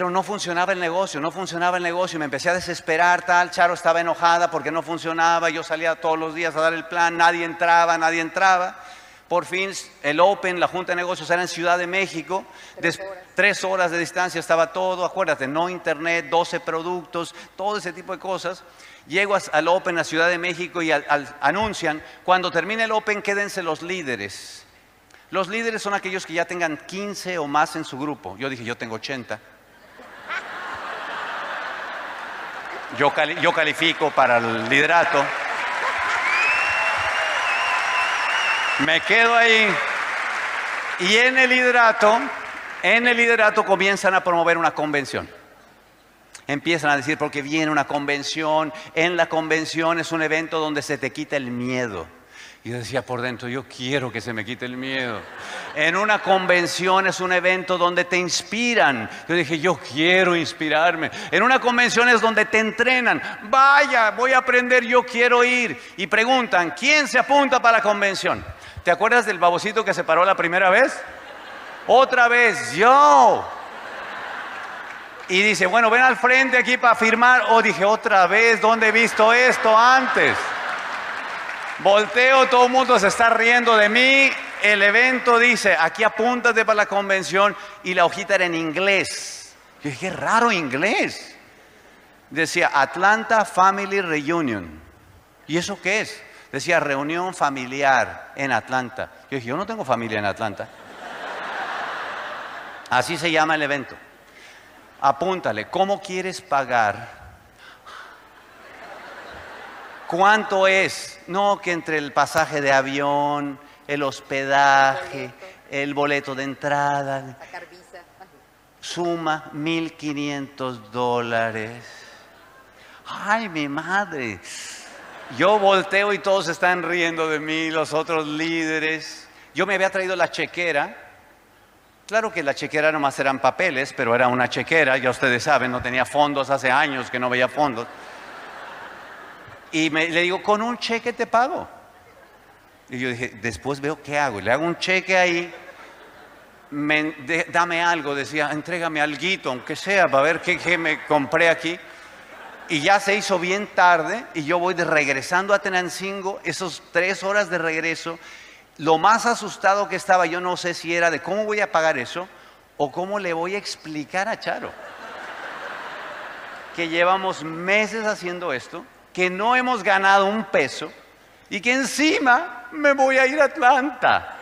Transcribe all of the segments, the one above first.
pero no funcionaba el negocio, no funcionaba el negocio. Me empecé a desesperar, tal. Charo estaba enojada porque no funcionaba. Yo salía todos los días a dar el plan, nadie entraba, nadie entraba. Por fin, el Open, la Junta de Negocios era en Ciudad de México. Tres horas. tres horas de distancia estaba todo. Acuérdate, no internet, 12 productos, todo ese tipo de cosas. Llego al Open a Ciudad de México y al- al- anuncian, cuando termine el Open, quédense los líderes. Los líderes son aquellos que ya tengan 15 o más en su grupo. Yo dije, yo tengo 80. Yo, cali- yo califico para el liderato. Me quedo ahí. Y en el liderato, en el liderato comienzan a promover una convención. Empiezan a decir, porque viene una convención, en la convención es un evento donde se te quita el miedo. Y decía por dentro, yo quiero que se me quite el miedo. En una convención es un evento donde te inspiran. Yo dije, yo quiero inspirarme. En una convención es donde te entrenan. Vaya, voy a aprender, yo quiero ir. Y preguntan, ¿quién se apunta para la convención? ¿Te acuerdas del babocito que se paró la primera vez? Otra vez, yo. Y dice, bueno, ven al frente aquí para firmar. O dije, otra vez, ¿dónde he visto esto antes? Volteo, todo el mundo se está riendo de mí. El evento dice, aquí apúntate para la convención. Y la hojita era en inglés. Yo dije, qué raro inglés. Decía Atlanta Family Reunion. ¿Y eso qué es? Decía reunión familiar en Atlanta. Yo dije, yo no tengo familia en Atlanta. Así se llama el evento. Apúntale, ¿cómo quieres pagar? ¿Cuánto es? No, que entre el pasaje de avión, el hospedaje, el boleto de entrada, suma 1.500 dólares. Ay, mi madre. Yo volteo y todos están riendo de mí, los otros líderes. Yo me había traído la chequera. Claro que la chequera nomás eran papeles, pero era una chequera, ya ustedes saben, no tenía fondos, hace años que no veía fondos. Y me- le digo, con un cheque te pago. Y yo dije, después veo qué hago. Le hago un cheque ahí me- de- dame algo, decía, entrégame alguito, aunque sea, para ver qué, qué me compré aquí. Y ya se hizo bien tarde y yo voy de regresando a Tenancingo, esos tres horas de regreso, lo más asustado que estaba, yo no sé si era de cómo voy a pagar eso o cómo le voy a explicar a Charo que llevamos meses haciendo esto, que no hemos ganado un peso y que encima me voy a ir a Atlanta.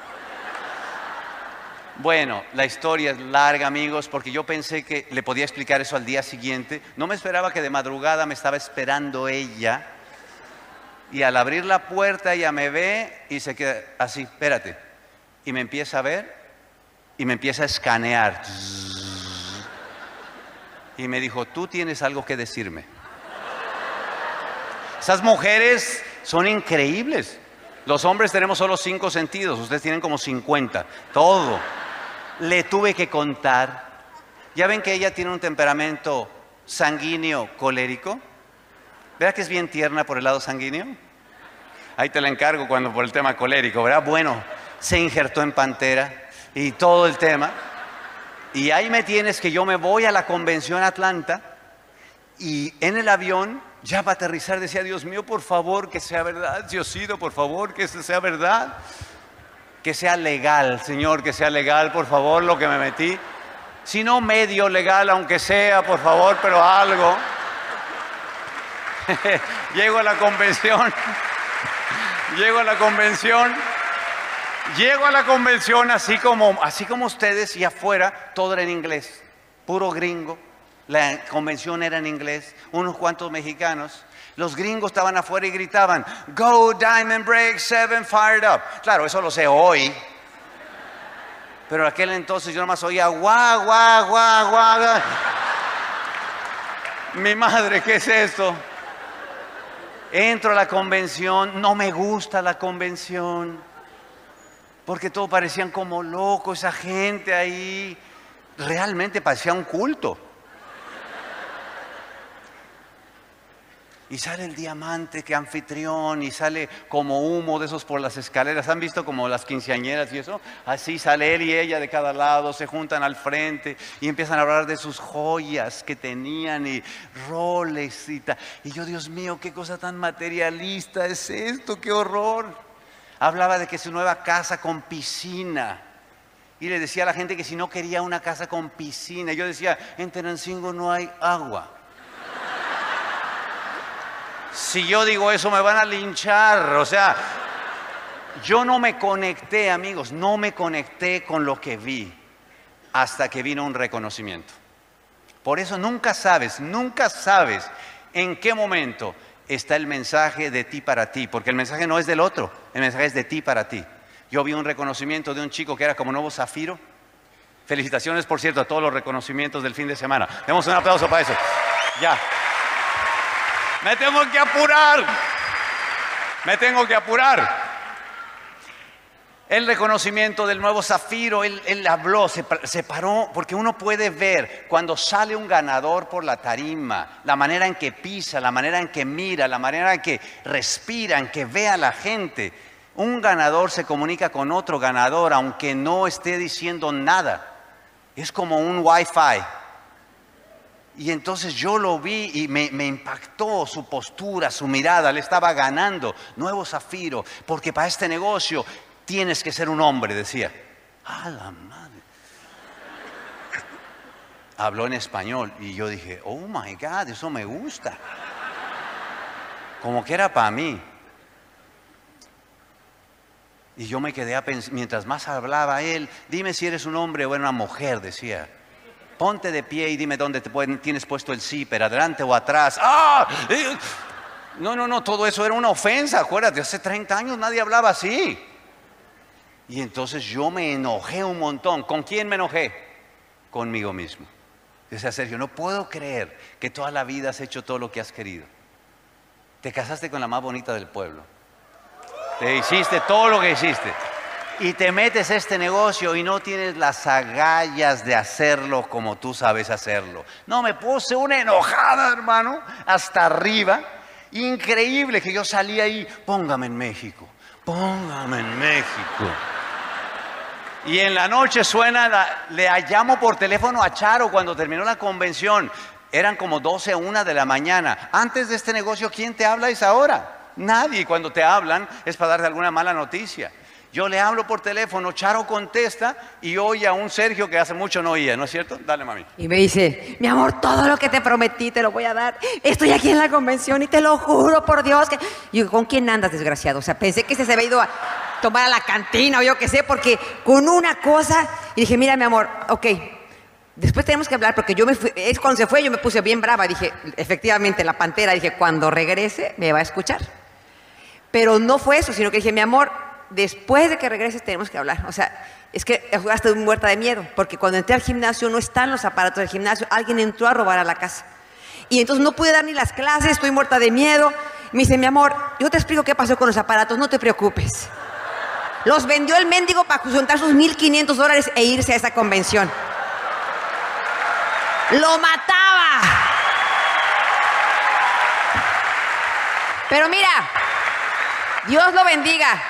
Bueno, la historia es larga, amigos, porque yo pensé que le podía explicar eso al día siguiente. No me esperaba que de madrugada me estaba esperando ella. Y al abrir la puerta ella me ve y se queda así, espérate. Y me empieza a ver y me empieza a escanear. Y me dijo, tú tienes algo que decirme. Esas mujeres son increíbles. Los hombres tenemos solo cinco sentidos, ustedes tienen como 50, todo. Le tuve que contar. Ya ven que ella tiene un temperamento sanguíneo colérico. ¿Verdad que es bien tierna por el lado sanguíneo? Ahí te la encargo cuando por el tema colérico, ¿verdad? Bueno, se injertó en pantera y todo el tema. Y ahí me tienes que yo me voy a la convención Atlanta y en el avión, ya para aterrizar, decía, Dios mío, por favor, que sea verdad, Diosito, por favor, que sea verdad, que sea legal, Señor, que sea legal, por favor, lo que me metí. Si no medio legal, aunque sea, por favor, pero algo. Llego a la convención, llego a la convención, llego a la convención así como, así como ustedes y afuera, todo era en inglés, puro gringo. La convención era en inglés, unos cuantos mexicanos. Los gringos estaban afuera y gritaban, Go Diamond Break 7 Fired Up. Claro, eso lo sé hoy. Pero aquel entonces yo nomás oía, guau, guau, guau. guau". Mi madre, ¿qué es esto? Entro a la convención, no me gusta la convención, porque todos parecían como locos, esa gente ahí, realmente parecía un culto. Y sale el diamante que anfitrión y sale como humo de esos por las escaleras. ¿Han visto como las quinceañeras y eso? Así sale él y ella de cada lado, se juntan al frente y empiezan a hablar de sus joyas que tenían y roles y tal. Y yo, Dios mío, qué cosa tan materialista es esto, qué horror. Hablaba de que su nueva casa con piscina. Y le decía a la gente que si no quería una casa con piscina, yo decía, en Tenancingo no hay agua. Si yo digo eso me van a linchar. O sea, yo no me conecté, amigos, no me conecté con lo que vi hasta que vino un reconocimiento. Por eso nunca sabes, nunca sabes en qué momento está el mensaje de ti para ti, porque el mensaje no es del otro, el mensaje es de ti para ti. Yo vi un reconocimiento de un chico que era como nuevo zafiro. Felicitaciones, por cierto, a todos los reconocimientos del fin de semana. Demos un aplauso para eso. Ya. Me tengo que apurar. Me tengo que apurar. El reconocimiento del nuevo Zafiro, él, habló, se, se, paró, porque uno puede ver cuando sale un ganador por la tarima, la manera en que pisa, la manera en que mira, la manera en que respira, en que ve a la gente. Un ganador se comunica con otro ganador, aunque no esté diciendo nada. Es como un wifi. Y entonces yo lo vi y me, impactó su postura, su mirada, le estaba ganando. Nuevo zafiro, porque para este negocio tienes que ser un hombre, decía. ¡Ah, la madre! Habló en español y yo dije, oh my God, eso me gusta. Como que era para mí. Y yo me quedé a pensar, mientras más hablaba él, dime si eres un hombre o una mujer, decía ponte de pie y dime dónde te tienes puesto el zipper, adelante o atrás. ¡Ah! No, no, no, todo eso era una ofensa, acuérdate, hace 30 años nadie hablaba así. Y entonces yo me enojé un montón. ¿Con quién me enojé? Conmigo mismo. Decía Sergio, no puedo creer que toda la vida has hecho todo lo que has querido. Te casaste con la más bonita del pueblo. Te hiciste todo lo que hiciste y te metes a este negocio y no tienes las agallas de hacerlo como tú sabes hacerlo. No, me puse una enojada, hermano, hasta arriba. Increíble que yo salí ahí, póngame en México, póngame en México. Y en la noche suena, le llamo por teléfono a Charo cuando terminó la convención. Eran como 12 o 1 de la mañana. Antes de este negocio, ¿quién te habla es ahora? Nadie. Cuando te hablan es para darte alguna mala noticia. Yo le hablo por teléfono, Charo contesta y oye a un Sergio que hace mucho no oía, ¿no es cierto? Dale, mami. Y me dice, mi amor, todo lo que te prometí te lo voy a dar. Estoy aquí en la convención y te lo juro por Dios que... Y yo, ¿con quién andas, desgraciado? O sea, pensé que se había ido a tomar a la cantina o yo qué sé, porque con una cosa... Y dije, mira, mi amor, ok, después tenemos que hablar porque yo me fui... Es cuando se fue, yo me puse bien brava. Dije, efectivamente, la pantera, dije, cuando regrese me va a escuchar. Pero no fue eso, sino que dije, mi amor, después de que regreses tenemos que hablar. O sea, es que jugaste muerta de miedo, porque cuando entré al gimnasio no están los aparatos del gimnasio, alguien entró a robar a la casa. Y entonces no pude dar ni las clases, estoy muerta de miedo. Me dice, mi amor, yo te explico qué pasó con los aparatos, no te preocupes. Los vendió el mendigo para juntar sus 1.500 dólares e irse a esa convención. Lo mataba. Pero mira, Dios lo bendiga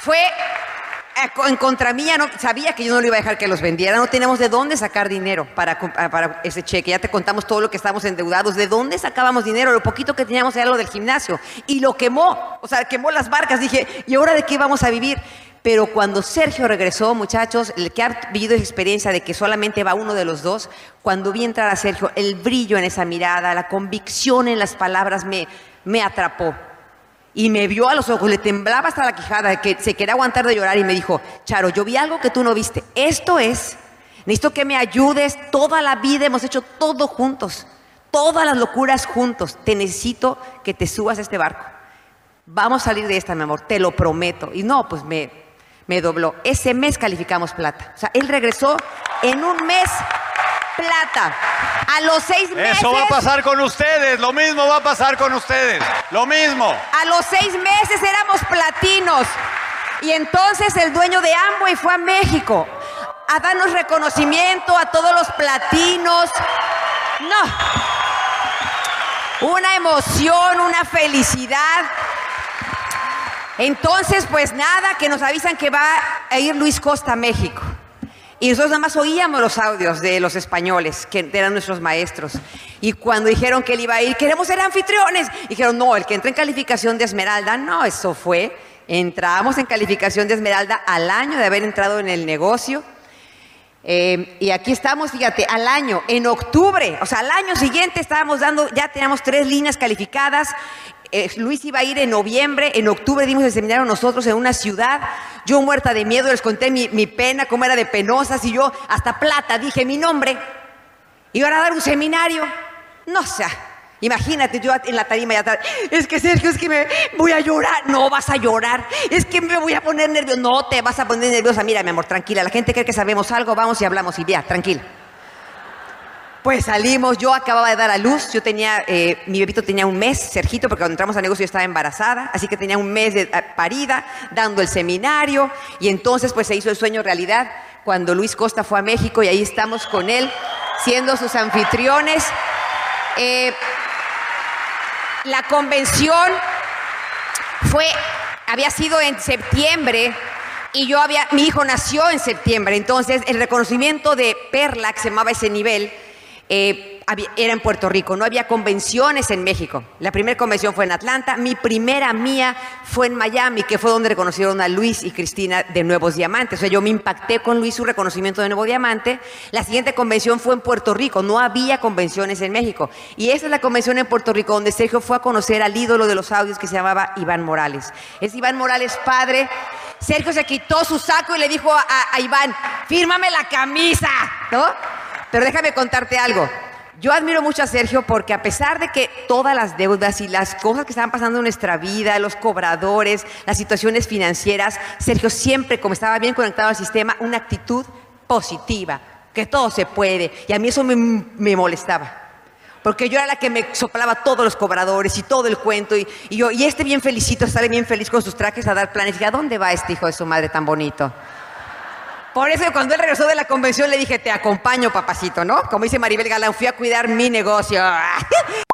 fue eh, en contra mía, no, sabía que yo no le iba a dejar que los vendiera, no teníamos de dónde sacar dinero para, ah, ese cheque, ya te contamos todo lo que estábamos endeudados, de dónde sacábamos dinero, lo poquito que teníamos era lo del gimnasio, y lo quemó, o sea, quemó las barcas, dije, ¿y ahora de qué vamos a vivir? Pero cuando Sergio regresó, muchachos, el que ha vivido experiencia de que solamente va uno de los dos, cuando vi entrar a Sergio, el brillo en esa mirada, la convicción en las palabras me, me atrapó. Y me vio a los ojos, le temblaba hasta la quijada, que se quería aguantar de llorar y me dijo, Charo, yo vi algo que tú no viste. Esto es, necesito que me ayudes, toda la vida hemos hecho todo juntos, todas las locuras juntos. Te necesito que te subas a este barco. Vamos a salir de esta, mi amor, te lo prometo. Y no, pues me, me dobló. Ese mes calificamos plata. O sea, él regresó en un mes plata. A los seis meses. Eso va a pasar con ustedes. Lo mismo va a pasar con ustedes. Lo mismo. A los seis meses éramos platinos. Y entonces el dueño de Amway fue a México a darnos reconocimiento a todos los platinos. No. una emoción, una felicidad. Entonces, pues nada, que nos avisan que va a ir Luis Costa a México. Y nosotros nada más oíamos los audios de los españoles, que eran nuestros maestros. Y cuando dijeron que él iba a ir, queremos ser anfitriones. Dijeron, no, el que entra en calificación de Esmeralda, no, eso fue. Entramos en calificación de Esmeralda al año de haber entrado en el negocio. Eh, y aquí estamos, fíjate, al año, en octubre, o sea, al año siguiente estábamos dando, ya teníamos tres líneas calificadas eh, Luis iba a ir en noviembre, en octubre dimos el seminario nosotros en una ciudad. Yo muerta de miedo les conté mi, pena, cómo era de penosas y yo hasta plata dije mi nombre. Iba a dar un seminario. No sé, imagínate yo en la tarima ya Es que Sergio, es que me voy a llorar. No vas a llorar. Es que me voy a poner nervioso. No te vas a poner nerviosa. Mira, mi amor, tranquila. La gente cree que sabemos algo. Vamos y hablamos y ya, tranquila. Pues salimos, yo acababa de dar a luz, yo tenía, eh, mi bebito tenía un mes, Sergito, porque cuando entramos al negocio yo estaba embarazada, así que tenía un mes de eh, parida, dando el seminario, y entonces pues se hizo el sueño realidad cuando Luis Costa fue a México y ahí estamos con él, siendo sus anfitriones. Eh, la convención fue, había sido en septiembre y yo había, mi hijo nació en septiembre, entonces el reconocimiento de Perla, que se llamaba ese nivel, eh, era en Puerto Rico, no había convenciones en México. La primera convención fue en Atlanta, mi primera mía fue en Miami, que fue donde reconocieron a Luis y Cristina de Nuevos Diamantes. O sea, yo me impacté con Luis su reconocimiento de Nuevo Diamante. La siguiente convención fue en Puerto Rico, no había convenciones en México. Y esa es la convención en Puerto Rico donde Sergio fue a conocer al ídolo de los audios que se llamaba Iván Morales. Es Iván Morales padre. Sergio se quitó su saco y le dijo a, a Iván, fírmame la camisa, ¿no? Pero déjame contarte algo. Yo admiro mucho a Sergio porque a pesar de que todas las deudas y las cosas que estaban pasando en nuestra vida, los cobradores, las situaciones financieras, Sergio siempre, como estaba bien conectado al sistema, una actitud positiva, que todo se puede. Y a mí eso me, molestaba. Porque yo era la que me soplaba todos los cobradores y todo el cuento. Y, yo, y este bien felicito, sale bien feliz con sus trajes a dar planes. Y ¿a dónde va este hijo de su madre tan bonito? Por eso cuando él regresó de la convención le dije, te acompaño, papacito, ¿no? Como dice Maribel Galán, fui a cuidar mi negocio.